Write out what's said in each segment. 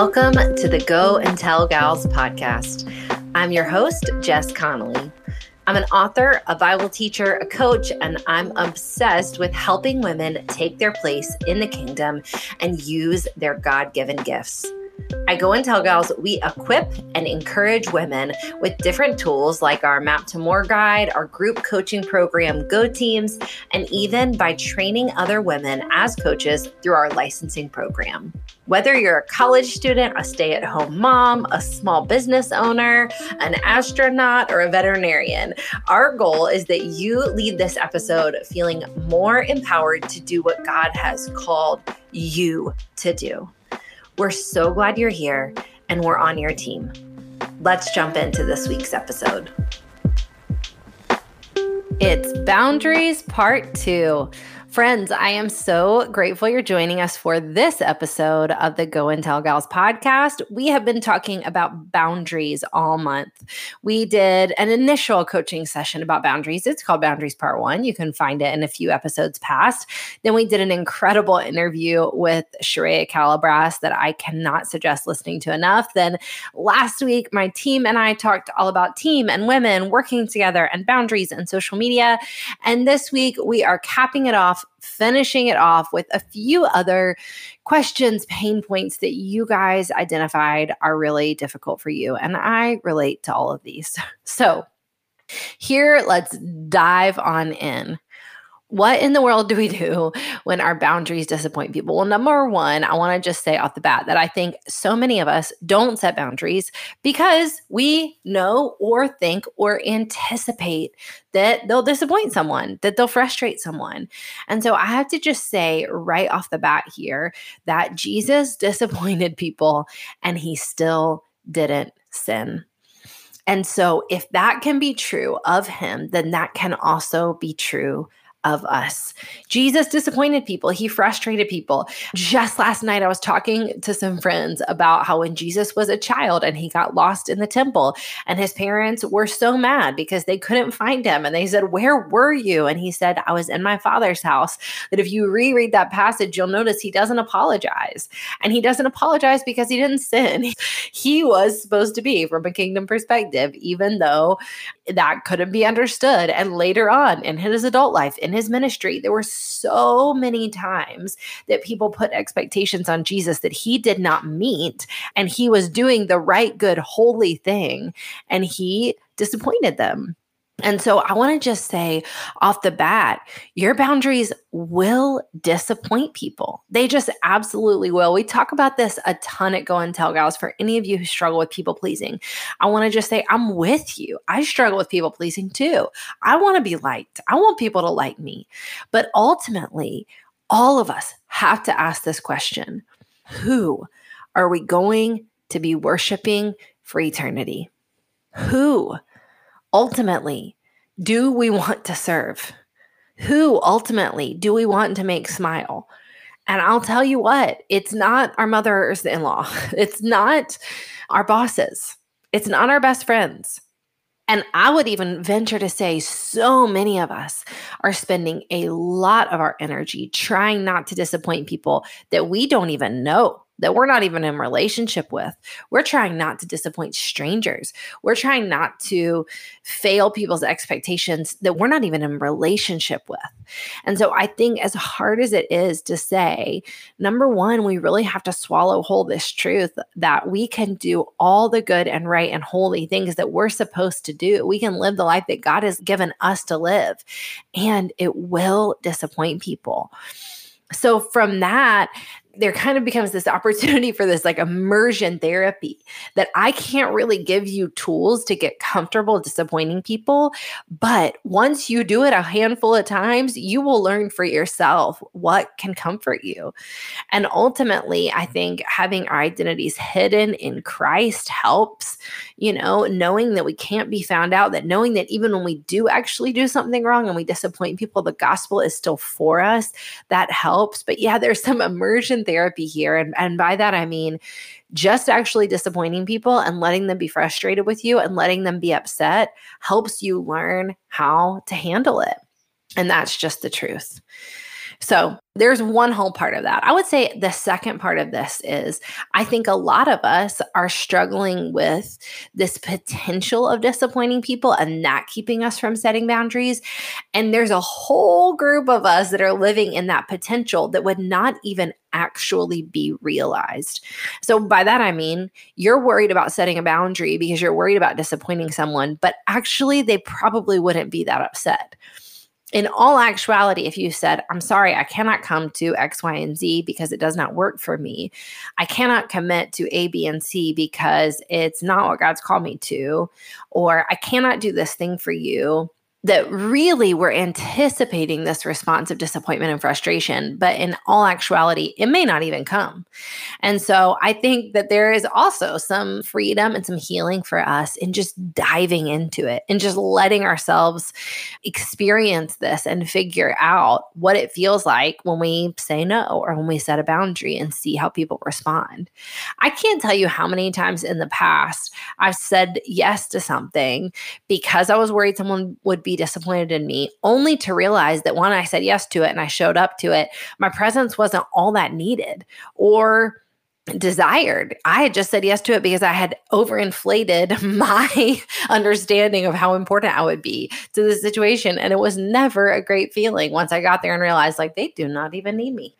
Welcome to the Go and Tell Gals podcast. I'm your host, Jess Connolly. I'm an author, a Bible teacher, a coach, and I'm obsessed with helping women take their place in the kingdom and use their God given gifts. I Go and Tell Gals, we equip and encourage women with different tools like our Map to More guide, our group coaching program, Go Teams, and even by training other women as coaches through our licensing program. Whether you're a college student, a stay at home mom, a small business owner, an astronaut, or a veterinarian, our goal is that you leave this episode feeling more empowered to do what God has called you to do. We're so glad you're here and we're on your team. Let's jump into this week's episode. It's Boundaries Part 2. Friends, I am so grateful you're joining us for this episode of the Go and Tell Gals podcast. We have been talking about boundaries all month. We did an initial coaching session about boundaries. It's called Boundaries Part One. You can find it in a few episodes past. Then we did an incredible interview with Sharia Calabras that I cannot suggest listening to enough. Then last week, my team and I talked all about team and women working together and boundaries and social media. And this week, we are capping it off finishing it off with a few other questions, pain points that you guys identified are really difficult for you. And I relate to all of these. So, here, let's dive on in what in the world do we do when our boundaries disappoint people? Well, number one, I want to just say off the bat that I think so many of us don't set boundaries because we know or think or anticipate that they'll disappoint someone, that they'll frustrate someone. And so I have to just say right off the bat here that Jesus disappointed people and he still didn't sin. And so, if that can be true of him, then that can also be true of us. Jesus disappointed people, he frustrated people. Just last night, I was talking to some friends about how when Jesus was a child and he got lost in the temple, and his parents were so mad because they couldn't find him. And they said, Where were you? And he said, I was in my father's house. That if you reread that passage, you'll notice he doesn't apologize. And he doesn't apologize because he didn't sin. He was supposed to be, from a kingdom perspective, even though that couldn't be understood. And later on in his adult life, in his ministry, there were so many times that people put expectations on Jesus that he did not meet. And he was doing the right, good, holy thing. And he disappointed them. And so I want to just say off the bat, your boundaries will disappoint people. They just absolutely will. We talk about this a ton at Go and Tell Gals for any of you who struggle with people pleasing. I want to just say, I'm with you. I struggle with people pleasing too. I want to be liked, I want people to like me. But ultimately, all of us have to ask this question Who are we going to be worshiping for eternity? Who? Ultimately do we want to serve? Who ultimately do we want to make smile? And I'll tell you what, it's not our mothers in law, it's not our bosses, it's not our best friends. And I would even venture to say so many of us are spending a lot of our energy trying not to disappoint people that we don't even know that we're not even in relationship with. We're trying not to disappoint strangers. We're trying not to fail people's expectations that we're not even in relationship with. And so I think as hard as it is to say, number 1, we really have to swallow whole this truth that we can do all the good and right and holy things that we're supposed to do. We can live the life that God has given us to live, and it will disappoint people. So, from that, there kind of becomes this opportunity for this like immersion therapy that I can't really give you tools to get comfortable disappointing people. But once you do it a handful of times, you will learn for yourself what can comfort you. And ultimately, I think having our identities hidden in Christ helps, you know, knowing that we can't be found out, that knowing that even when we do actually do something wrong and we disappoint people, the gospel is still for us, that helps. But yeah, there's some immersion therapy here. And, and by that, I mean just actually disappointing people and letting them be frustrated with you and letting them be upset helps you learn how to handle it. And that's just the truth. So there's one whole part of that. I would say the second part of this is I think a lot of us are struggling with this potential of disappointing people and that keeping us from setting boundaries. And there's a whole group of us that are living in that potential that would not even actually be realized. So, by that I mean you're worried about setting a boundary because you're worried about disappointing someone, but actually they probably wouldn't be that upset in all actuality, if you said, I'm sorry, I cannot come to X, Y, and Z because it does not work for me, I cannot commit to A, B, and C because it's not what God's called me to, or I cannot do this thing for you that really were anticipating this response of disappointment and frustration, but in all actuality, it may not even come. And so I think that there is also some freedom and some healing for us in just diving into it and just letting ourselves experience this and figure out what it feels like when we say no or when we set a boundary and see how people respond. I can't tell you how many times in the past I've said yes to something because I was worried someone would be disappointed in me, only to realize that when I said yes to it and I showed up to it, my presence wasn't all that needed or desired. I had just said yes to it because I had overinflated my understanding of how important I would be to the situation. And it was never a great feeling once I got there and realized, like, they do not even need me.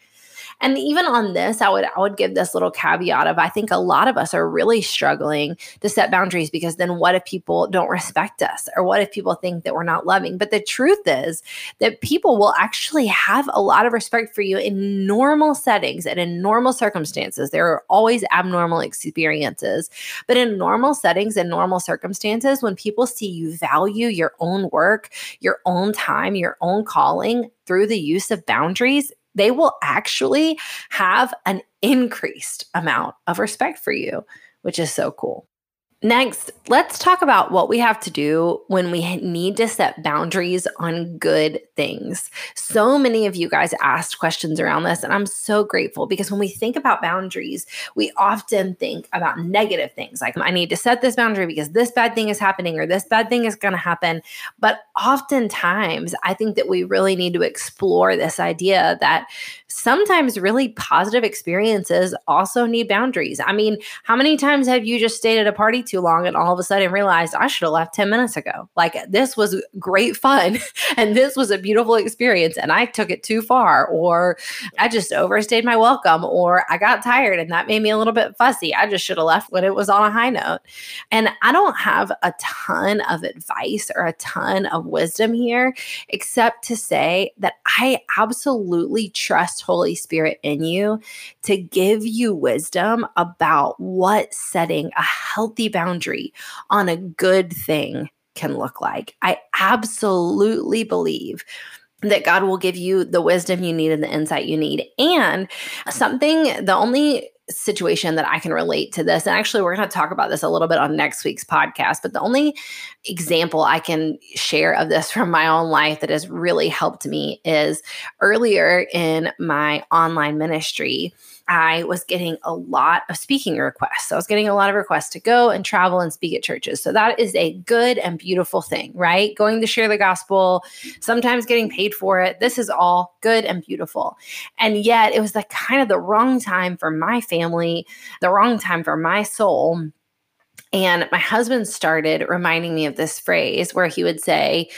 And even on this, I would I would give this little caveat of I think a lot of us are really struggling to set boundaries because then what if people don't respect us or what if people think that we're not loving? But the truth is that people will actually have a lot of respect for you in normal settings and in normal circumstances. There are always abnormal experiences, but in normal settings and normal circumstances when people see you value your own work, your own time, your own calling through the use of boundaries, they will actually have an increased amount of respect for you, which is so cool. Next, let's talk about what we have to do when we need to set boundaries on good things. So many of you guys asked questions around this, and I'm so grateful because when we think about boundaries, we often think about negative things like, I need to set this boundary because this bad thing is happening or this bad thing is going to happen. But oftentimes, I think that we really need to explore this idea that sometimes really positive experiences also need boundaries. I mean, how many times have you just stayed at a party too long and all of a sudden realized I should have left 10 minutes ago. Like this was great fun and this was a beautiful experience and I took it too far or I just overstayed my welcome or I got tired and that made me a little bit fussy. I just should have left when it was on a high note. And I don't have a ton of advice or a ton of wisdom here except to say that I absolutely trust Holy Spirit in you to give you wisdom about what setting a healthy boundary on a good thing can look like. I absolutely believe that God will give you the wisdom you need and the insight you need. And something, the only situation that I can relate to this, and actually, we're going to talk about this a little bit on next week's podcast, but the only example I can share of this from my own life that has really helped me is earlier in my online ministry. I was getting a lot of speaking requests. So I was getting a lot of requests to go and travel and speak at churches. So that is a good and beautiful thing, right? Going to share the gospel, sometimes getting paid for it. This is all good and beautiful. And yet it was the kind of the wrong time for my family, the wrong time for my soul. And my husband started reminding me of this phrase where he would say,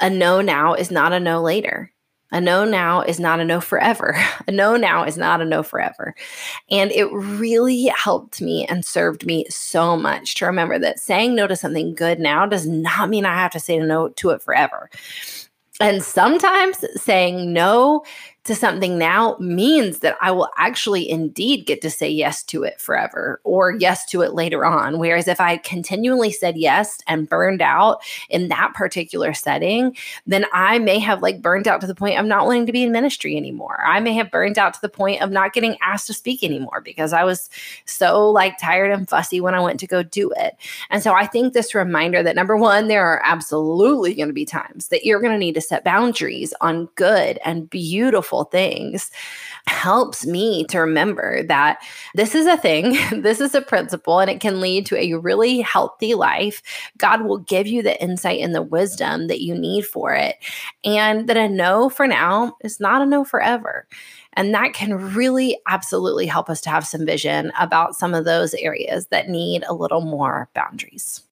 a no now is not a no later. A no now is not a no forever. A no now is not a no forever. And it really helped me and served me so much to remember that saying no to something good now does not mean I have to say no to it forever. And sometimes saying no to something now means that I will actually indeed get to say yes to it forever or yes to it later on. Whereas if I continually said yes and burned out in that particular setting, then I may have like burned out to the point of not wanting to be in ministry anymore. I may have burned out to the point of not getting asked to speak anymore because I was so like tired and fussy when I went to go do it. And so I think this reminder that number one, there are absolutely going to be times that you're going to need to set boundaries on good and beautiful beautiful things helps me to remember that this is a thing, this is a principle, and it can lead to a really healthy life. God will give you the insight and the wisdom that you need for it. And that a no for now is not a no forever. And that can really absolutely help us to have some vision about some of those areas that need a little more boundaries.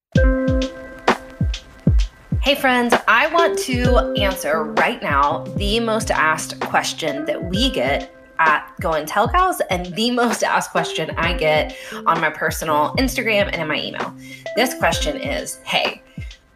Hey, friends, I want to answer right now the most asked question that we get at Go and Tell Gals and the most asked question I get on my personal Instagram and in my email. This question is Hey,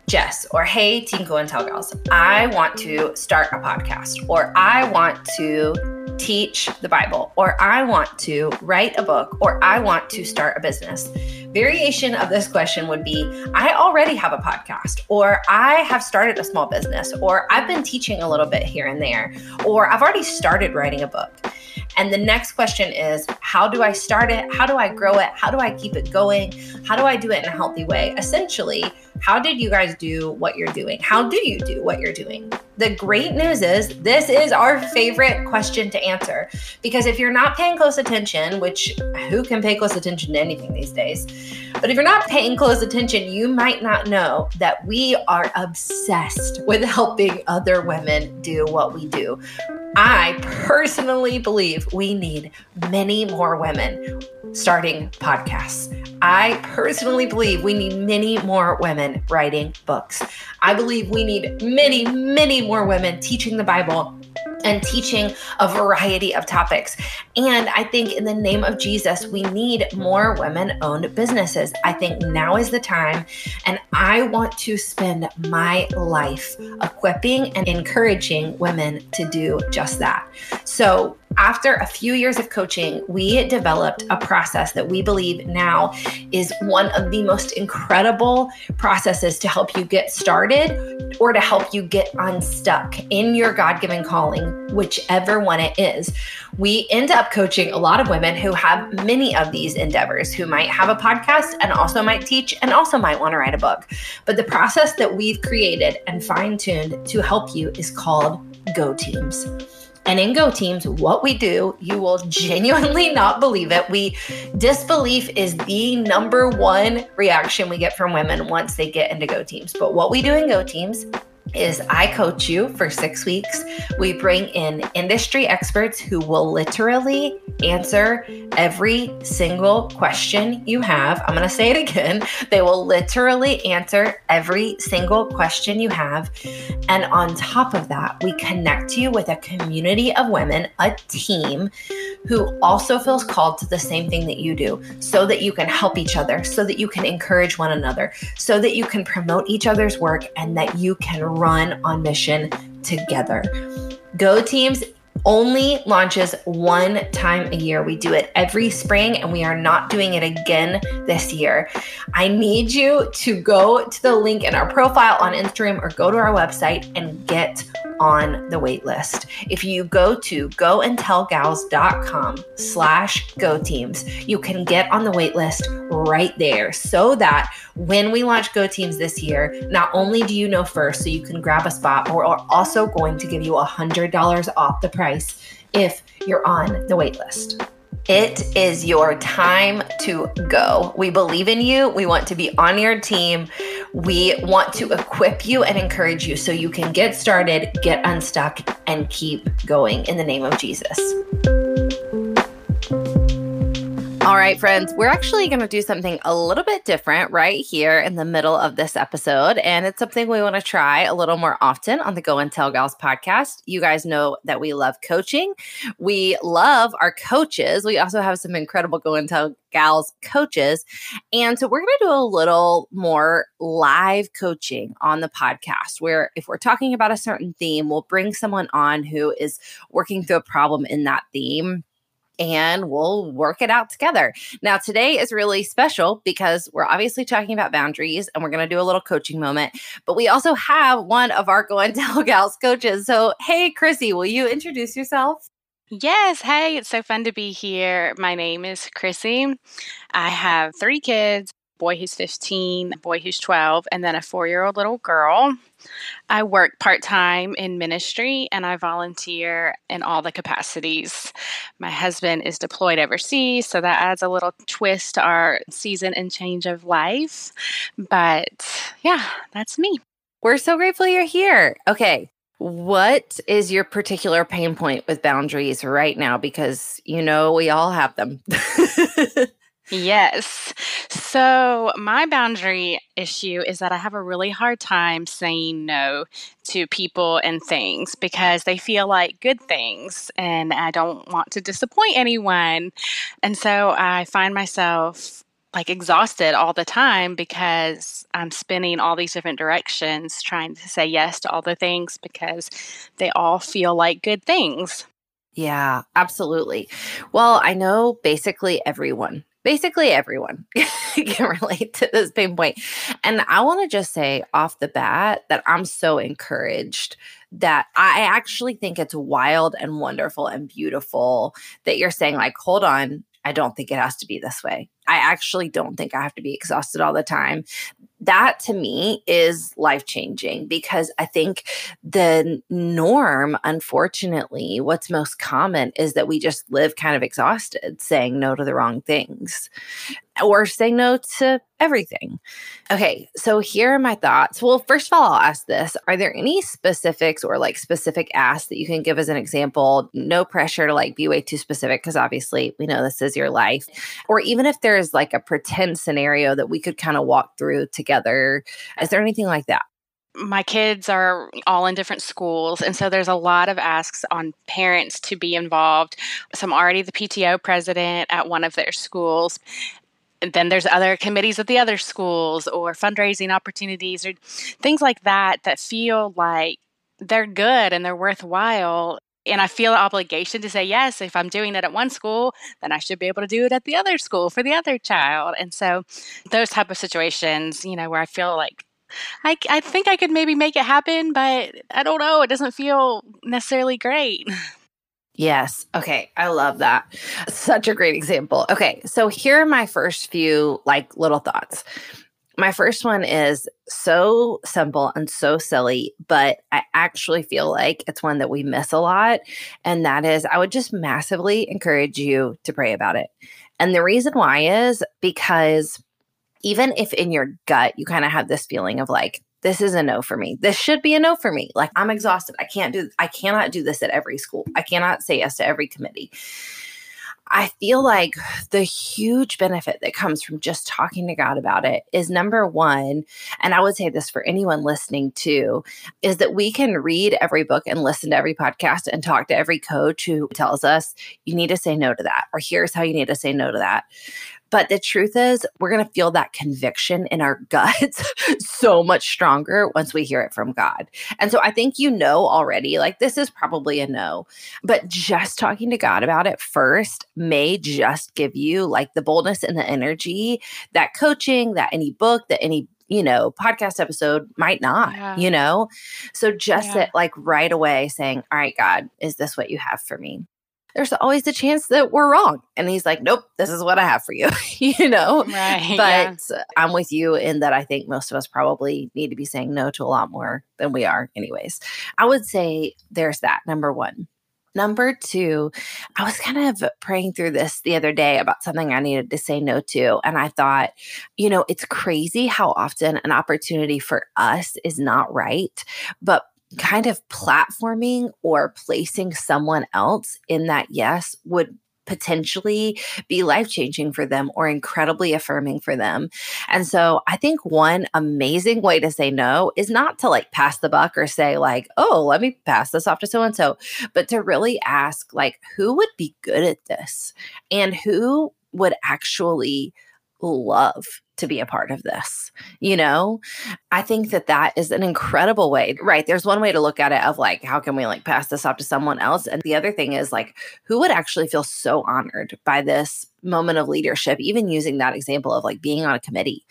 Jess, or Hey, Team Go and Tell Gals, I want to start a podcast, or I want to teach the Bible, or I want to write a book, or I want to start a business. Variation of this question would be I already have a podcast, or I have started a small business, or I've been teaching a little bit here and there, or I've already started writing a book. And the next question is how do I start it? How do I grow it? How do I keep it going? How do I do it in a healthy way? Essentially, how did you guys do what you're doing? How do you do what you're doing? The great news is this is our favorite question to answer because if you're not paying close attention, which who can pay close attention to anything these days? But if you're not paying close attention, you might not know that we are obsessed with helping other women do what we do. I personally believe we need many more women starting podcasts. I personally believe we need many more women writing books. I believe we need many, many more women teaching the Bible and teaching a variety of topics. And I think in the name of Jesus, we need more women owned businesses. I think now is the time. And I want to spend my life equipping and encouraging women to do just that. So, after a few years of coaching, we developed a process that we believe now is one of the most incredible processes to help you get started or to help you get unstuck in your God given calling, whichever one it is. We end up coaching a lot of women who have many of these endeavors, who might have a podcast and also might teach and also might want to write a book. But the process that we've created and fine tuned to help you is called Go Teams. And in Go Teams, what we do, you will genuinely not believe it. We disbelief is the number one reaction we get from women once they get into Go Teams. But what we do in Go Teams is I coach you for six weeks. We bring in industry experts who will literally answer every single question you have. I'm going to say it again. They will literally answer every single question you have. And on top of that, we connect you with a community of women, a team who also feels called to the same thing that you do so that you can help each other, so that you can encourage one another, so that you can promote each other's work and that you can run on mission together. Go Teams only launches one time a year. We do it every spring and we are not doing it again this year. I need you to go to the link in our profile on Instagram or go to our website and get on the wait list. If you go to goandtellgals.com slash go teams, you can get on the wait list right there so that when we launch Go Teams this year, not only do you know first so you can grab a spot, but we're also going to give you $100 off the price if you're on the wait list. It is your time to go. We believe in you. We want to be on your team. We want to equip you and encourage you so you can get started, get unstuck, and keep going in the name of Jesus. All right, friends, we're actually going to do something a little bit different right here in the middle of this episode. And it's something we want to try a little more often on the Go and Tell Gals podcast. You guys know that we love coaching, we love our coaches. We also have some incredible Go and Tell Gals coaches. And so we're going to do a little more live coaching on the podcast where if we're talking about a certain theme, we'll bring someone on who is working through a problem in that theme and we'll work it out together. Now, today is really special because we're obviously talking about boundaries and we're going to do a little coaching moment, but we also have one of our Go and Tell Gals coaches. So, hey, Chrissy, will you introduce yourself? Yes. Hey, it's so fun to be here. My name is Chrissy. I have three kids. Boy who's 15, boy who's 12, and then a four year old little girl. I work part time in ministry and I volunteer in all the capacities. My husband is deployed overseas, so that adds a little twist to our season and change of life. But yeah, that's me. We're so grateful you're here. Okay. What is your particular pain point with boundaries right now? Because you know we all have them. Yes. So, my boundary issue is that I have a really hard time saying no to people and things because they feel like good things and I don't want to disappoint anyone. And so I find myself like exhausted all the time because I'm spinning all these different directions trying to say yes to all the things because they all feel like good things. Yeah, absolutely. Well, I know basically everyone basically everyone can relate to this pain point. And I want to just say off the bat that I'm so encouraged that I actually think it's wild and wonderful and beautiful that you're saying, like, hold on, I don't think it has to be this way. I actually don't think I have to be exhausted all the time that to me is life changing because I think the norm, unfortunately, what's most common is that we just live kind of exhausted, saying no to the wrong things or saying no to everything. Okay, so here are my thoughts. Well, first of all, I'll ask this Are there any specifics or like specific asks that you can give as an example? No pressure to like be way too specific because obviously we know this is your life. Or even if there's like a pretend scenario that we could kind of walk through together, is there anything like that? my kids are all in different schools and so there's a lot of asks on parents to be involved so i'm already the pto president at one of their schools then there's other committees at the other schools or fundraising opportunities or things like that that feel like they're good and they're worthwhile and I feel an obligation to say yes. If I'm doing it at one school, then I should be able to do it at the other school for the other child. And so, those type of situations, you know, where I feel like I, I think I could maybe make it happen, but I don't know. It doesn't feel necessarily great. Yes. Okay. I love that. Such a great example. Okay. So here are my first few like little thoughts. My first one is so simple and so silly, but I actually feel like it's one that we miss a lot. And that is, I would just massively encourage you to pray about it. And the reason why is because even if in your gut you kind of have this feeling of like, this is a no for me. This should be a no for me. Like I'm exhausted. I can't do I cannot do this at every school. I cannot say yes to every committee. I feel like the huge benefit that comes from just talking to God about it is number one, and I would say this for anyone listening too, is that we can read every book and listen to every podcast and talk to every coach who tells us you need to say no to that, or here's how you need to say no to that. But the truth is, we're going to feel that conviction in our guts so much stronger once we hear it from God. And so I think you know already, like, this is probably a no. But just talking to God about it first may just give you like the boldness and the energy that coaching, that any book, that any you know, podcast episode might not, yeah. you know? So just yeah. it like right away saying, All right, God, is this what you have for me? There's always the chance that we're wrong. And he's like, nope, this is what I have for you, you know? Right. But yeah. I'm with you in that I think most of us probably need to be saying no to a lot more than we are, anyways. I would say there's that, number one. Number two, I was kind of praying through this the other day about something I needed to say no to. And I thought, you know, it's crazy how often an opportunity for us is not right, but kind of platforming or placing someone else in that yes would potentially be life changing for them or incredibly affirming for them. And so I think one amazing way to say no is not to like pass the buck or say, like, oh, let me pass this off to so and so, but to really ask, like, who would be good at this and who would actually love to be a part of this you know? I think that that is an incredible way right? There's one way to look at it of like how can we like pass this off to someone else? And the other thing is like who would actually feel so honored by this moment of leadership even using that example of like being on a committee?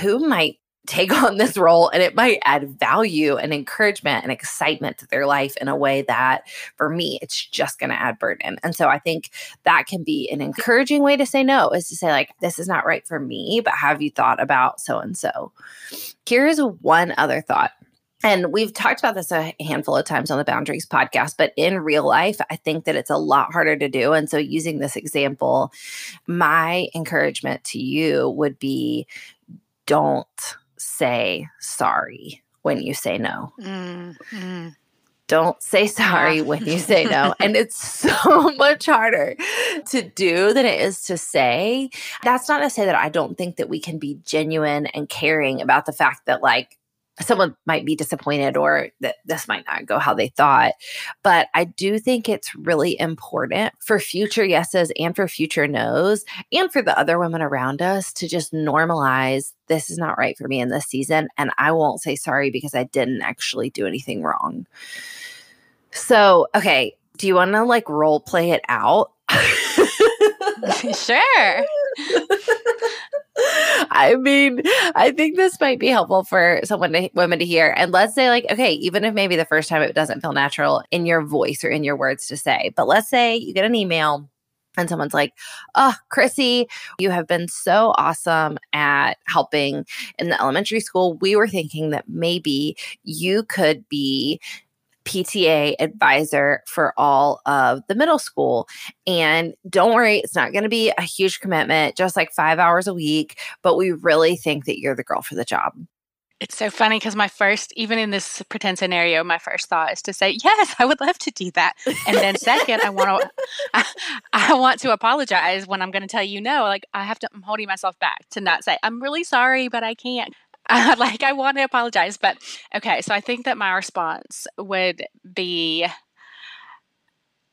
Who might take on this role and it might add value and encouragement and excitement to their life in a way that for me it's just going to add burden and so i think that can be an encouraging way to say no is to say like this is not right for me but have you thought about so and so here's one other thought and we've talked about this a handful of times on the Boundaries podcast, but in real life, I think that it's a lot harder to do. And so, using this example, my encouragement to you would be don't say sorry when you say no. Mm-hmm. Don't say sorry yeah. when you say no. and it's so much harder to do than it is to say. That's not to say that I don't think that we can be genuine and caring about the fact that, like, someone might be disappointed or that this might not go how they thought. But I do think it's really important for future yeses and for future nos and for the other women around us to just normalize this is not right for me in this season. And I won't say sorry because I didn't actually do anything wrong. So, okay, do you want to like role play it out? sure. I mean, I think this might be helpful for someone to women to hear. And let's say, like, okay, even if maybe the first time it doesn't feel natural in your voice or in your words to say, but let's say you get an email and someone's like, Oh, Chrissy, you have been so awesome at helping in the elementary school. We were thinking that maybe you could be PTA advisor for all of the middle school. And don't worry, it's not going to be a huge commitment, just like five hours a week, but we really think that you're the girl for the job. It's so funny because my first, even in this pretend scenario, my first thought is to say, "Yes, I would love to do that," and then second, I want to, I, I, want to apologize when I'm going to tell you no. Like I have to, I'm holding myself back to not say, "I'm really sorry, but I can't." Like I want to apologize, but okay. So I think that my response would be,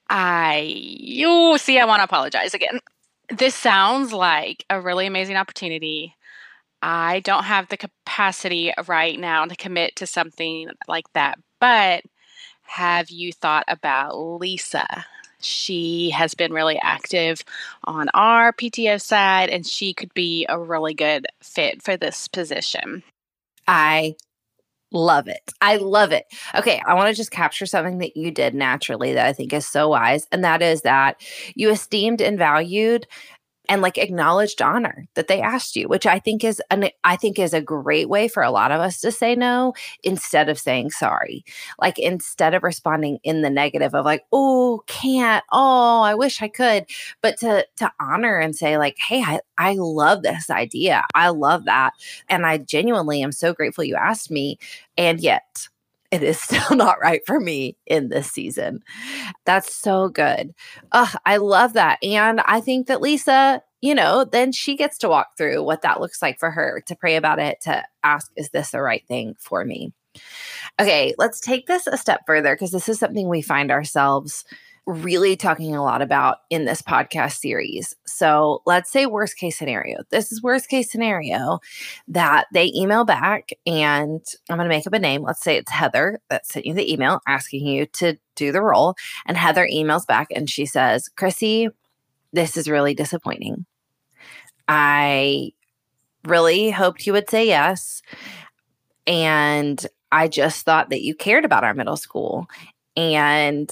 I you see, I want to apologize again. This sounds like a really amazing opportunity. I don't have the capacity right now to commit to something like that, but have you thought about Lisa? She has been really active on our PTO side, and she could be a really good fit for this position. I love it. I love it. Okay, I want to just capture something that you did naturally that I think is so wise, and that is that you esteemed and valued and like acknowledged honor that they asked you which i think is an i think is a great way for a lot of us to say no instead of saying sorry. Like instead of responding in the negative of like oh can't. Oh i wish i could. But to to honor and say like hey i i love this idea. I love that. And i genuinely am so grateful you asked me and yet it is still not right for me in this season. That's so good. Oh, I love that. And I think that Lisa, you know, then she gets to walk through what that looks like for her to pray about it, to ask, is this the right thing for me? Okay, let's take this a step further because this is something we find ourselves really talking a lot about in this podcast series. So let's say worst case scenario. This is worst case scenario that they email back and I'm going to make up a name. Let's say it's Heather that sent you the email asking you to do the role. And Heather emails back and she says, Chrissy, this is really disappointing. I really hoped you would say yes. And I just thought that you cared about our middle school. And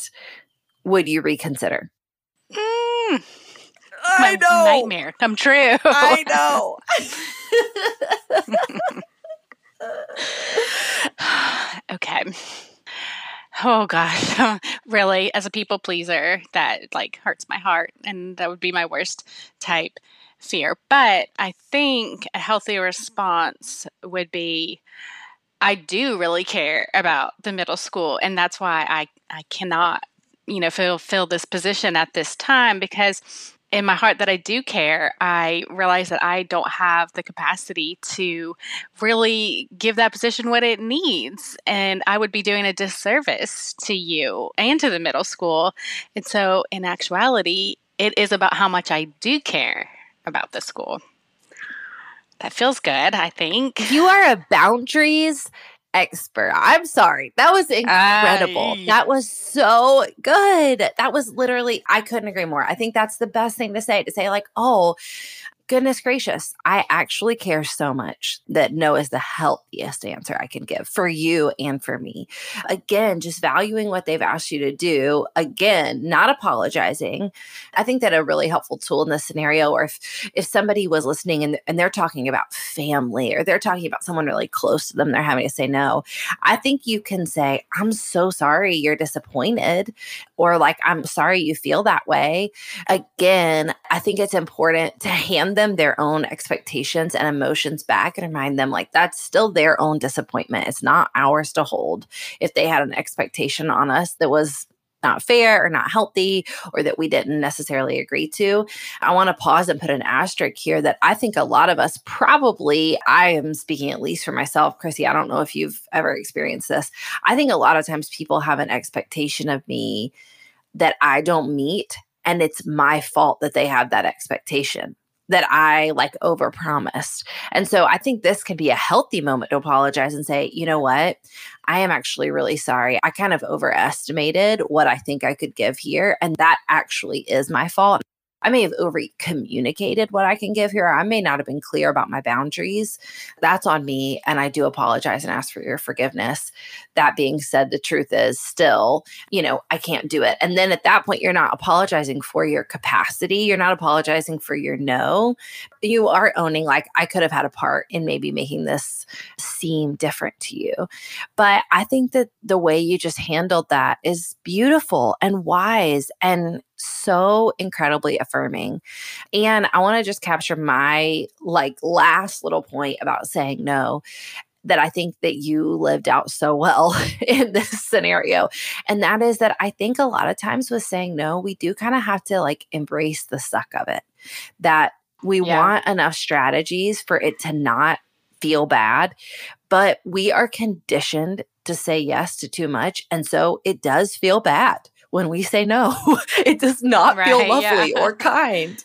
would you reconsider? Mm, I know. Nightmare come true. I know. okay. Oh gosh, really? As a people pleaser, that like hurts my heart, and that would be my worst type fear. But I think a healthy response would be I do really care about the middle school, and that's why I, I cannot you know fill fill this position at this time because in my heart that I do care, I realize that I don't have the capacity to really give that position what it needs. And I would be doing a disservice to you and to the middle school. And so, in actuality, it is about how much I do care about the school. That feels good, I think. You are a boundaries expert. I'm sorry. That was incredible. Aye. That was so good. That was literally, I couldn't agree more. I think that's the best thing to say to say, like, oh, goodness gracious, I actually care so much that no is the healthiest answer I can give for you and for me. Again, just valuing what they've asked you to do. Again, not apologizing. I think that a really helpful tool in this scenario, or if if somebody was listening and, and they're talking about family or they're talking about someone really close to them, they're having to say no. I think you can say, I'm so sorry you're disappointed, or like, I'm sorry you feel that way. Again, I think it's important to hand them their own expectations and emotions back and remind them like that's still their own disappointment. It's not ours to hold. If they had an expectation on us that was not fair or not healthy or that we didn't necessarily agree to. I want to pause and put an asterisk here that I think a lot of us probably, I am speaking at least for myself, Chrissy, I don't know if you've ever experienced this. I think a lot of times people have an expectation of me that I don't meet and it's my fault that they have that expectation that I like overpromised. And so I think this can be a healthy moment to apologize and say, you know what? I am actually really sorry. I kind of overestimated what I think I could give here. And that actually is my fault. I may have over communicated what I can give here. I may not have been clear about my boundaries. That's on me. And I do apologize and ask for your forgiveness. That being said, the truth is still, you know, I can't do it. And then at that point, you're not apologizing for your capacity. You're not apologizing for your no. You are owning, like, I could have had a part in maybe making this seem different to you. But I think that the way you just handled that is beautiful and wise and so incredibly affirming. And I want to just capture my like last little point about saying no that I think that you lived out so well in this scenario. And that is that I think a lot of times with saying no, we do kind of have to like embrace the suck of it. That we yeah. want enough strategies for it to not feel bad, but we are conditioned to say yes to too much. And so it does feel bad when we say no. it does not right, feel lovely yeah. or kind.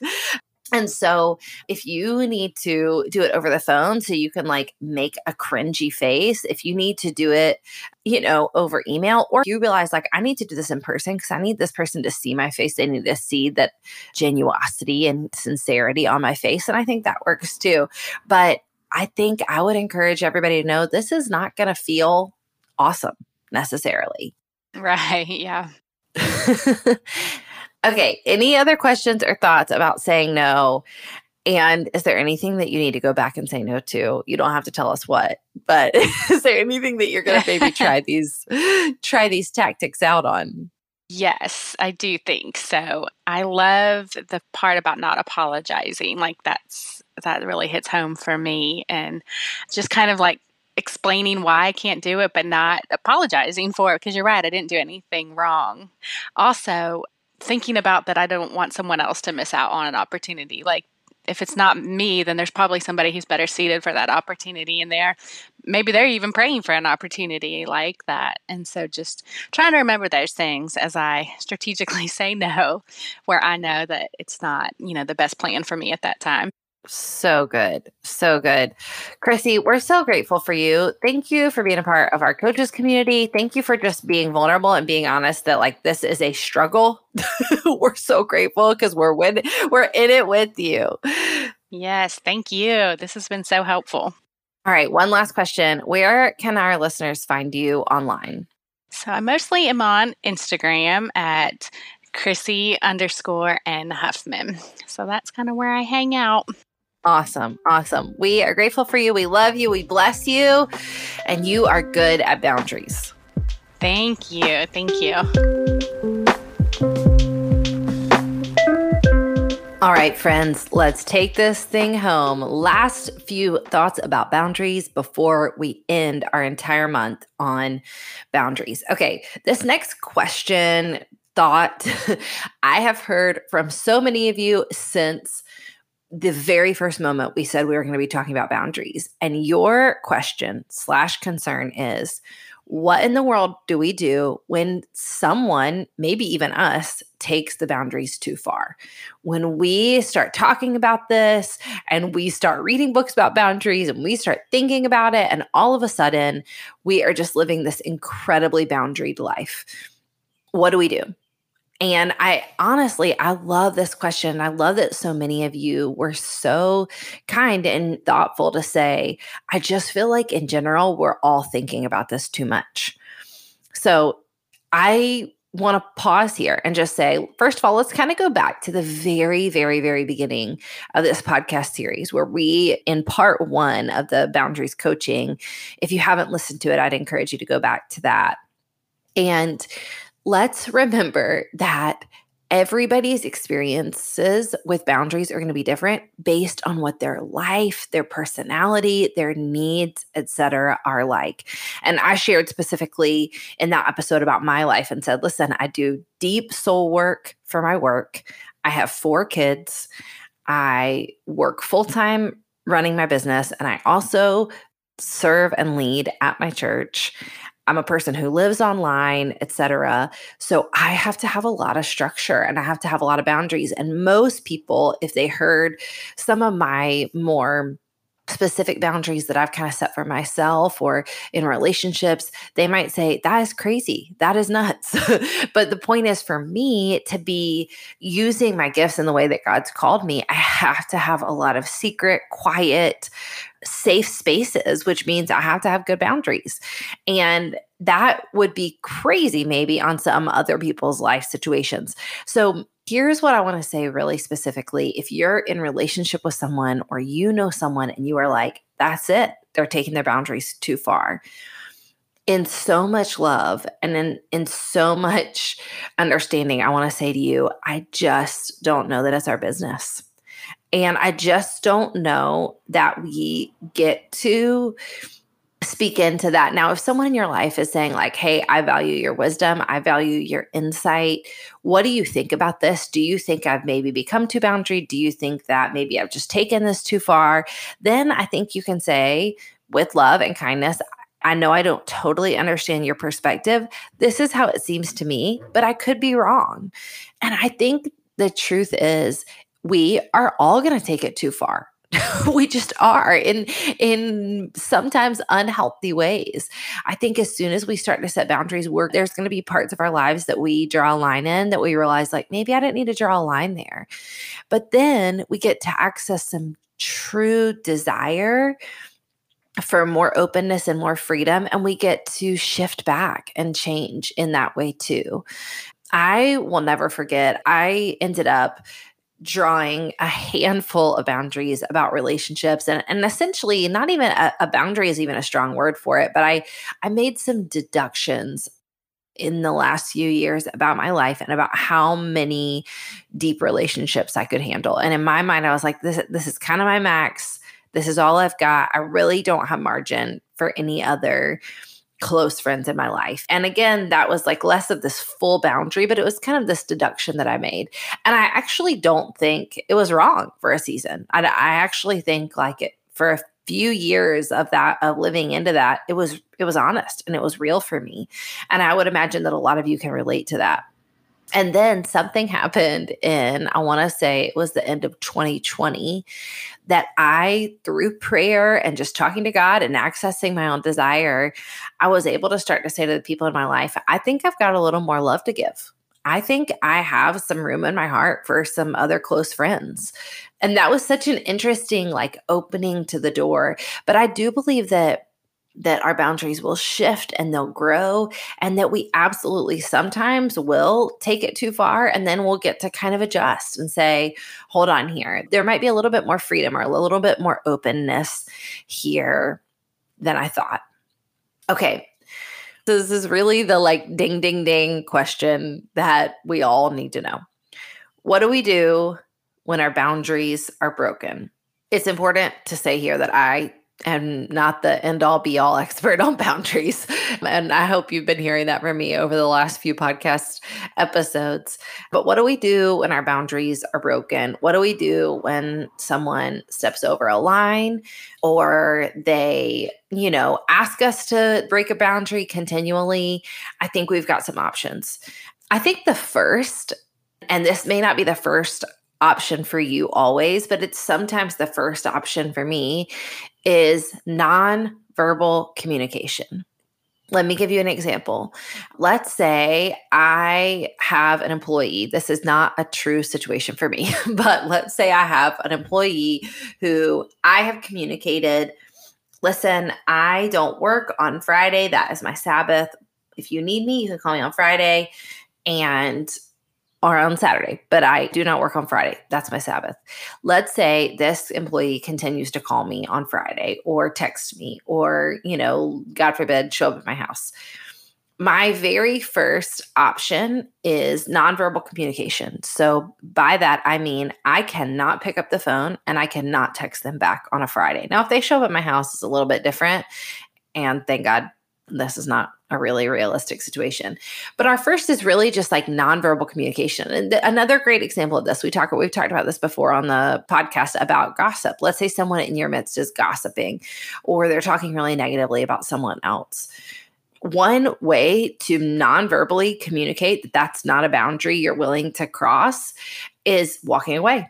And so, if you need to do it over the phone so you can like make a cringy face, if you need to do it, you know, over email, or you realize like, I need to do this in person because I need this person to see my face. They need to see that genuosity and sincerity on my face. And I think that works too. But I think I would encourage everybody to know this is not going to feel awesome necessarily. Right. Yeah. okay. Any other questions or thoughts about saying no? And is there anything that you need to go back and say no to? You don't have to tell us what, but is there anything that you're going to maybe try these try these tactics out on? Yes, I do think so. I love the part about not apologizing. Like that's that really hits home for me and just kind of like explaining why I can't do it, but not apologizing for it because you're right, I didn't do anything wrong. Also, thinking about that I don't want someone else to miss out on an opportunity. Like, if it's not me, then there's probably somebody who's better suited for that opportunity, and they're maybe they're even praying for an opportunity like that. And so, just trying to remember those things as I strategically say no, where I know that it's not, you know, the best plan for me at that time. So good. So good. Chrissy, we're so grateful for you. Thank you for being a part of our coaches community. Thank you for just being vulnerable and being honest that like this is a struggle. we're so grateful because we're with we're in it with you. Yes, thank you. This has been so helpful. All right, one last question. Where can our listeners find you online? So I mostly am on Instagram at Chrissy underscore and Huffman. So that's kind of where I hang out. Awesome. Awesome. We are grateful for you. We love you. We bless you. And you are good at boundaries. Thank you. Thank you. All right, friends, let's take this thing home. Last few thoughts about boundaries before we end our entire month on boundaries. Okay, this next question, thought, I have heard from so many of you since the very first moment we said we were going to be talking about boundaries. And your question slash concern is what in the world do we do when someone, maybe even us, takes the boundaries too far? When we start talking about this and we start reading books about boundaries and we start thinking about it, and all of a sudden we are just living this incredibly boundaried life. What do we do? And I honestly, I love this question. I love that so many of you were so kind and thoughtful to say, I just feel like in general, we're all thinking about this too much. So I want to pause here and just say, first of all, let's kind of go back to the very, very, very beginning of this podcast series where we, in part one of the boundaries coaching, if you haven't listened to it, I'd encourage you to go back to that. And let's remember that everybody's experiences with boundaries are going to be different based on what their life their personality their needs etc are like. And i shared specifically in that episode about my life and said listen i do deep soul work for my work. I have four kids. I work full-time running my business and i also serve and lead at my church I'm a person who lives online, etc. So I have to have a lot of structure and I have to have a lot of boundaries. And most people, if they heard some of my more specific boundaries that I've kind of set for myself or in relationships, they might say, That is crazy. That is nuts. but the point is for me to be using my gifts in the way that God's called me, I have to have a lot of secret, quiet, safe spaces, which means I have to have good boundaries. And that would be crazy, maybe on some other people's life situations. So, here's what I want to say really specifically. If you're in relationship with someone or you know someone and you are like, that's it, they're taking their boundaries too far. In so much love and in, in so much understanding, I want to say to you, I just don't know that it's our business. And I just don't know that we get to speak into that. Now, if someone in your life is saying, like, hey, I value your wisdom, I value your insight, what do you think about this? Do you think I've maybe become too boundary? Do you think that maybe I've just taken this too far? Then I think you can say, with love and kindness, I know I don't totally understand your perspective. This is how it seems to me, but I could be wrong. And I think the truth is, we are all going to take it too far. we just are in in sometimes unhealthy ways. I think as soon as we start to set boundaries, we're, there's going to be parts of our lives that we draw a line in that we realize like maybe I didn't need to draw a line there. But then we get to access some true desire for more openness and more freedom and we get to shift back and change in that way too. I will never forget I ended up drawing a handful of boundaries about relationships and, and essentially not even a, a boundary is even a strong word for it but i i made some deductions in the last few years about my life and about how many deep relationships I could handle. And in my mind, I was like, this, this is kind of my max. This is all I've got. I really don't have margin for any other close friends in my life. And again, that was like less of this full boundary, but it was kind of this deduction that I made. And I actually don't think it was wrong for a season. I, I actually think like it for a few years of that of living into that it was it was honest and it was real for me and i would imagine that a lot of you can relate to that and then something happened in, I want to say it was the end of 2020, that I, through prayer and just talking to God and accessing my own desire, I was able to start to say to the people in my life, I think I've got a little more love to give. I think I have some room in my heart for some other close friends. And that was such an interesting, like, opening to the door. But I do believe that that our boundaries will shift and they'll grow, and that we absolutely sometimes will take it too far. And then we'll get to kind of adjust and say, hold on here. There might be a little bit more freedom or a little bit more openness here than I thought. Okay. So this is really the like ding, ding, ding question that we all need to know. What do we do when our boundaries are broken? It's important to say here that I am not the end all be all expert on boundaries. And I hope you've been hearing that from me over the last few podcast episodes. But what do we do when our boundaries are broken? What do we do when someone steps over a line or they, you know, ask us to break a boundary continually? I think we've got some options. I think the first, and this may not be the first option for you always, but it's sometimes the first option for me is non-verbal communication. Let me give you an example. Let's say I have an employee. This is not a true situation for me, but let's say I have an employee who I have communicated listen, I don't work on Friday. That is my Sabbath. If you need me, you can call me on Friday and or on Saturday, but I do not work on Friday. That's my Sabbath. Let's say this employee continues to call me on Friday or text me or, you know, God forbid, show up at my house. My very first option is nonverbal communication. So, by that, I mean I cannot pick up the phone and I cannot text them back on a Friday. Now, if they show up at my house, it's a little bit different. And thank God this is not a really realistic situation. But our first is really just like nonverbal communication. And th- another great example of this, we talk we've talked about this before on the podcast about gossip. Let's say someone in your midst is gossiping or they're talking really negatively about someone else. One way to non-verbally communicate that that's not a boundary you're willing to cross is walking away,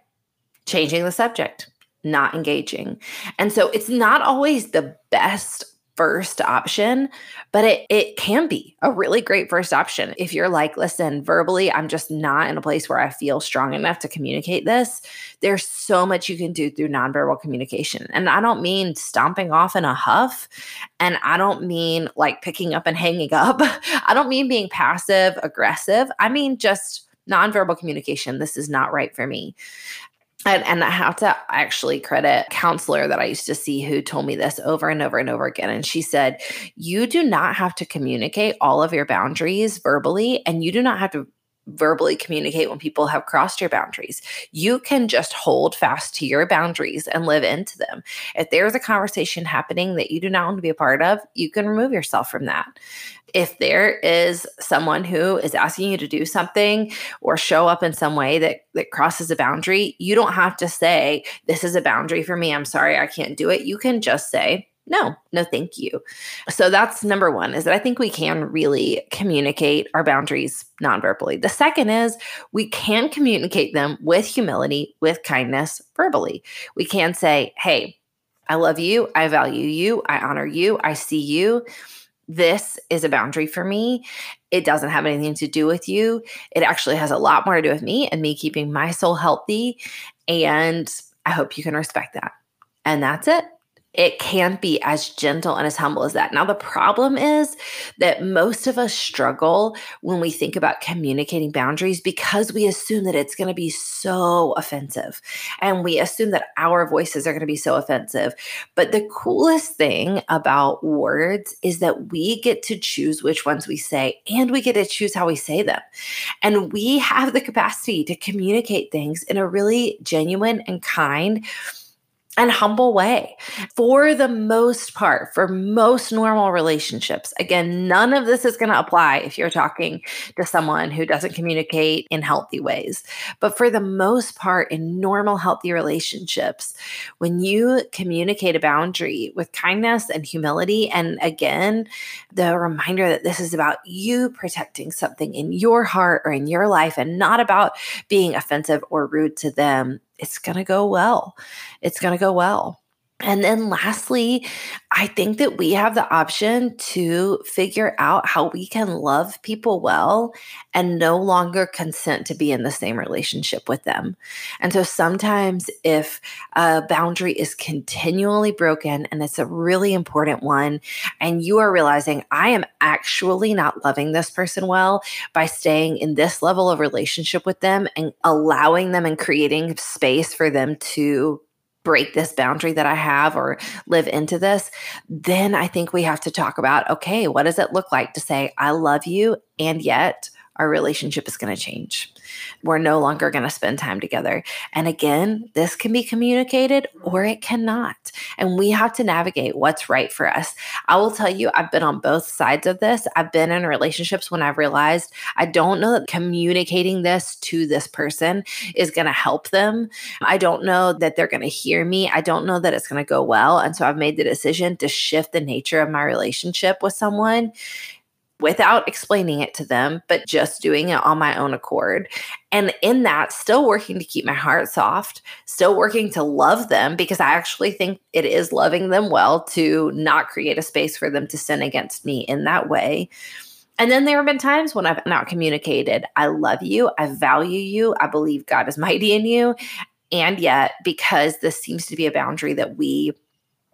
changing the subject, not engaging. And so it's not always the best first option, but it it can be a really great first option if you're like, listen, verbally, I'm just not in a place where I feel strong enough to communicate this. There's so much you can do through nonverbal communication. And I don't mean stomping off in a huff, and I don't mean like picking up and hanging up. I don't mean being passive aggressive. I mean just nonverbal communication. This is not right for me and, and I have to actually credit counselor that I used to see who told me this over and over and over again. And she said, You do not have to communicate all of your boundaries verbally, and you do not have to verbally communicate when people have crossed your boundaries. You can just hold fast to your boundaries and live into them. If there's a conversation happening that you do not want to be a part of, you can remove yourself from that. If there is someone who is asking you to do something or show up in some way that that crosses a boundary, you don't have to say this is a boundary for me. I'm sorry I can't do it. You can just say no, no, thank you. So that's number one is that I think we can really communicate our boundaries nonverbally. The second is we can communicate them with humility, with kindness verbally. We can say, hey, I love you. I value you. I honor you. I see you. This is a boundary for me. It doesn't have anything to do with you. It actually has a lot more to do with me and me keeping my soul healthy. And I hope you can respect that. And that's it it can't be as gentle and as humble as that. Now, the problem is that most of us struggle when we think about communicating boundaries because we assume that it's going to be so offensive and we assume that our voices are going to be so offensive. But the coolest thing about words is that we get to choose which ones we say and we get to choose how we say them. And we have the capacity to communicate things in a really genuine and kind and humble way. For the most part for most normal relationships again none of this is going to apply if you're talking to someone who doesn't communicate in healthy ways. But for the most part in normal healthy relationships when you communicate a boundary with kindness and humility and again the reminder that this is about you protecting something in your heart or in your life and not about being offensive or rude to them it's going to go well. It's going to go well. And then lastly, I think that we have the option to figure out how we can love people well and no longer consent to be in the same relationship with them. And so sometimes, if a boundary is continually broken and it's a really important one, and you are realizing, I am actually not loving this person well by staying in this level of relationship with them and allowing them and creating space for them to break this boundary that I have or live into this, then I think we have to talk about okay, what does it look like to say, I love you, and yet our relationship is going to change. We're no longer going to spend time together. And again, this can be communicated or it cannot. And we have to navigate what's right for us. I will tell you, I've been on both sides of this. I've been in relationships when I've realized I don't know that communicating this to this person is going to help them. I don't know that they're going to hear me. I don't know that it's going to go well. And so I've made the decision to shift the nature of my relationship with someone without explaining it to them, but just doing it on my own accord. And in that, still working to keep my heart soft, still working to love them because I actually think it is loving them well to not create a space for them to sin against me in that way. And then there have been times when I've not communicated, I love you, I value you, I believe God is mighty in you. And yet, because this seems to be a boundary that we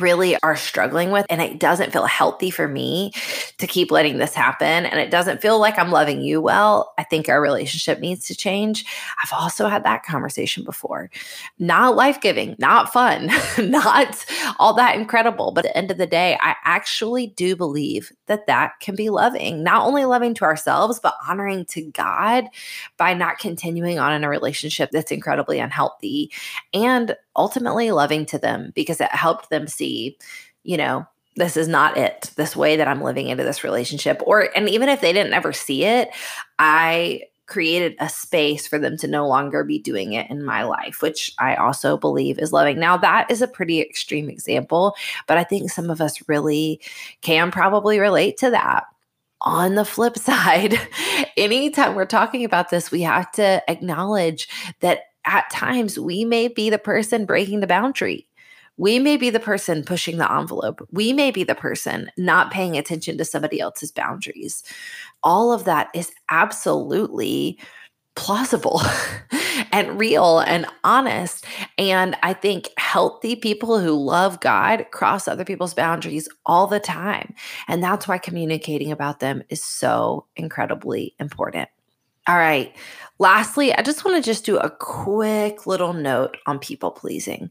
really are struggling with. And it doesn't feel healthy for me to keep letting this happen. And it doesn't feel like I'm loving you well. I think our relationship needs to change. I've also had that conversation before. Not life giving, not fun, not all that incredible. But at the end of the day, I actually do believe that that can be loving, not only loving to ourselves, but honoring to God by not continuing on in a relationship that's incredibly unhealthy and ultimately loving to them because it helped them see, you know, this is not it, this way that I'm living into this relationship. Or, and even if they didn't ever see it, I created a space for them to no longer be doing it in my life, which I also believe is loving. Now, that is a pretty extreme example, but I think some of us really can probably relate to that. On the flip side, anytime we're talking about this, we have to acknowledge that at times we may be the person breaking the boundary. We may be the person pushing the envelope. We may be the person not paying attention to somebody else's boundaries. All of that is absolutely plausible and real and honest. And I think healthy people who love God cross other people's boundaries all the time. And that's why communicating about them is so incredibly important. All right. Lastly, I just want to just do a quick little note on people pleasing.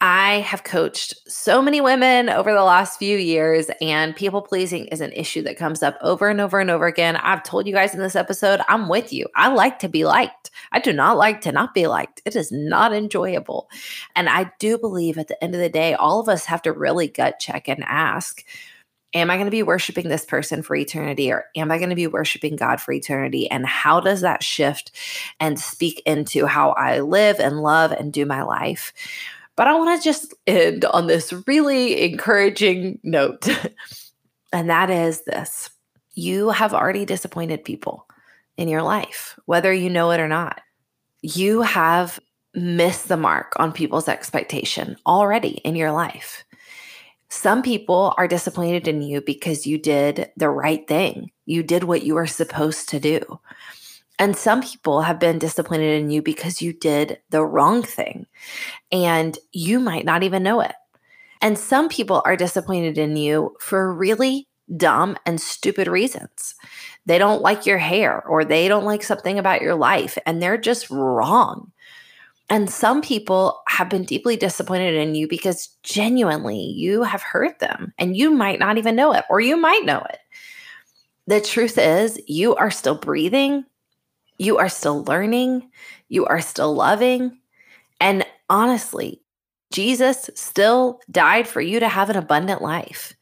I have coached so many women over the last few years, and people pleasing is an issue that comes up over and over and over again. I've told you guys in this episode, I'm with you. I like to be liked. I do not like to not be liked. It is not enjoyable. And I do believe at the end of the day, all of us have to really gut check and ask am I going to be worshiping this person for eternity or am I going to be worshiping God for eternity? And how does that shift and speak into how I live and love and do my life? But I want to just end on this really encouraging note. and that is this you have already disappointed people in your life, whether you know it or not. You have missed the mark on people's expectation already in your life. Some people are disappointed in you because you did the right thing. You did what you were supposed to do. And some people have been disappointed in you because you did the wrong thing and you might not even know it. And some people are disappointed in you for really dumb and stupid reasons. They don't like your hair or they don't like something about your life and they're just wrong. And some people have been deeply disappointed in you because genuinely you have hurt them and you might not even know it, or you might know it. The truth is, you are still breathing, you are still learning, you are still loving. And honestly, Jesus still died for you to have an abundant life.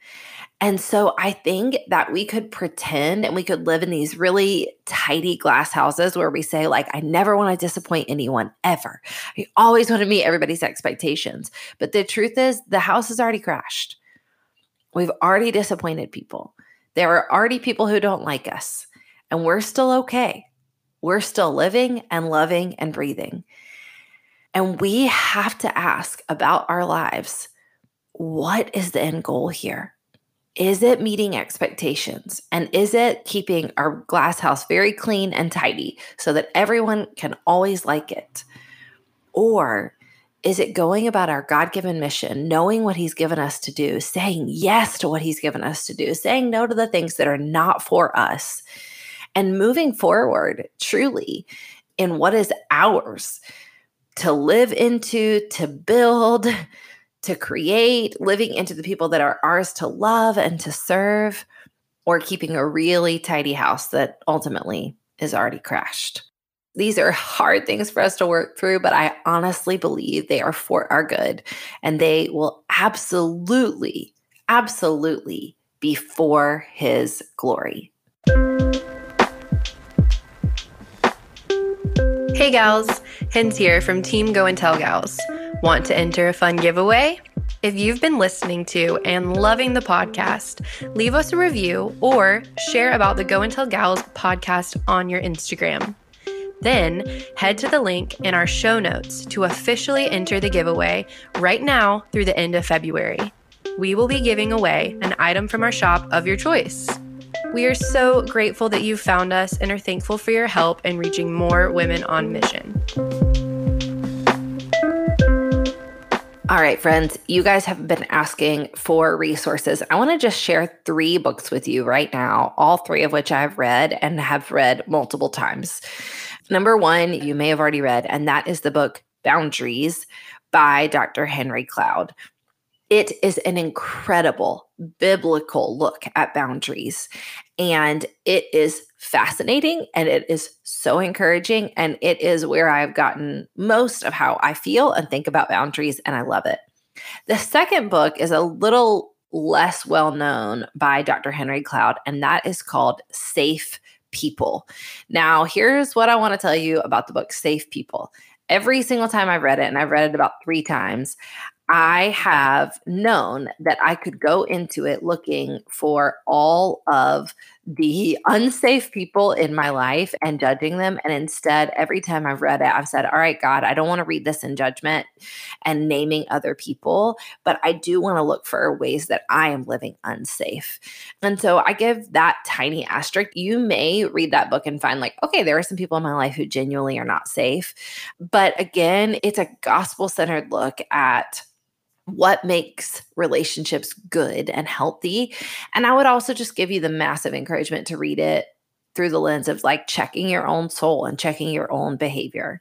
And so I think that we could pretend and we could live in these really tidy glass houses where we say, like, I never want to disappoint anyone ever. I always want to meet everybody's expectations. But the truth is, the house has already crashed. We've already disappointed people. There are already people who don't like us, and we're still okay. We're still living and loving and breathing. And we have to ask about our lives what is the end goal here? is it meeting expectations? And is it keeping our glass house very clean and tidy so that everyone can always like it? Or is it going about our God given mission, knowing what He's given us to do, saying yes to what He's given us to do, saying no to the things that are not for us, and moving forward truly in what is ours to live into, to build, to create, living into the people that are ours to love and to serve, or keeping a really tidy house that ultimately is already crashed. These are hard things for us to work through, but I honestly believe they are for our good and they will absolutely, absolutely be for His glory. Hey, gals, Hens here from Team Go and Tell Gals. Want to enter a fun giveaway? If you've been listening to and loving the podcast, leave us a review or share about the Go and Tell Gals podcast on your Instagram. Then head to the link in our show notes to officially enter the giveaway right now through the end of February. We will be giving away an item from our shop of your choice. We are so grateful that you found us and are thankful for your help in reaching more women on mission. All right, friends, you guys have been asking for resources. I want to just share three books with you right now, all three of which I've read and have read multiple times. Number one, you may have already read, and that is the book Boundaries by Dr. Henry Cloud. It is an incredible biblical look at boundaries. And it is fascinating and it is so encouraging. And it is where I've gotten most of how I feel and think about boundaries. And I love it. The second book is a little less well known by Dr. Henry Cloud, and that is called Safe People. Now, here's what I want to tell you about the book Safe People. Every single time I've read it, and I've read it about three times, I have known that I could go into it looking for all of the unsafe people in my life and judging them. And instead, every time I've read it, I've said, All right, God, I don't want to read this in judgment and naming other people, but I do want to look for ways that I am living unsafe. And so I give that tiny asterisk. You may read that book and find, like, okay, there are some people in my life who genuinely are not safe. But again, it's a gospel centered look at what makes relationships good and healthy. And I would also just give you the massive encouragement to read it through the lens of like checking your own soul and checking your own behavior.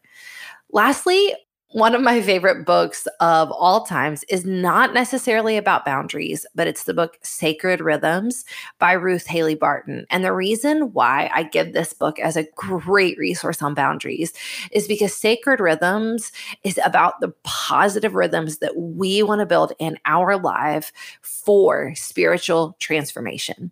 Lastly, one of my favorite books of all times is not necessarily about boundaries, but it's the book Sacred Rhythms by Ruth Haley Barton. And the reason why I give this book as a great resource on boundaries is because Sacred Rhythms is about the positive rhythms that we want to build in our life for spiritual transformation.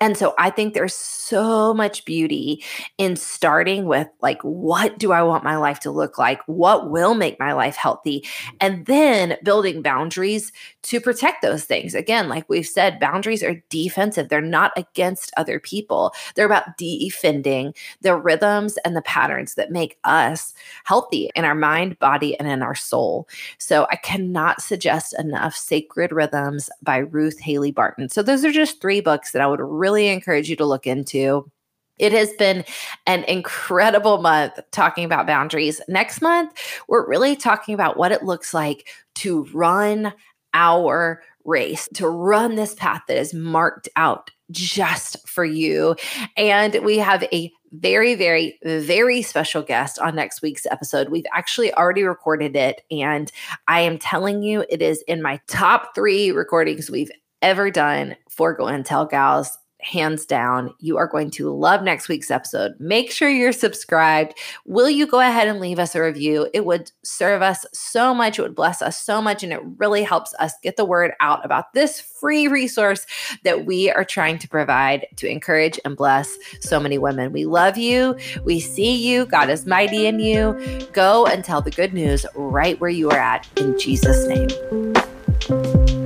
And so I think there's so much beauty in starting with like, what do I want my life to look like? What will make my life healthy? Mm. And then building boundaries to protect those things. Again, like we've said, boundaries are defensive, they're not against other people, they're about defending the rhythms and the patterns that make us healthy in our mind, body, and in our soul. So I cannot suggest enough Sacred Rhythms by Ruth Haley Barton. So those are just three books that I would really really encourage you to look into. It has been an incredible month talking about boundaries. Next month, we're really talking about what it looks like to run our race, to run this path that is marked out just for you. And we have a very, very, very special guest on next week's episode. We've actually already recorded it, and I am telling you, it is in my top three recordings we've ever done for Go and Tell Gals hands down. You are going to love next week's episode. Make sure you're subscribed. Will you go ahead and leave us a review? It would serve us so much. It would bless us so much. And it really helps us get the word out about this free resource that we are trying to provide to encourage and bless so many women. We love you. We see you. God is mighty in you. Go and tell the good news right where you are at in Jesus' name.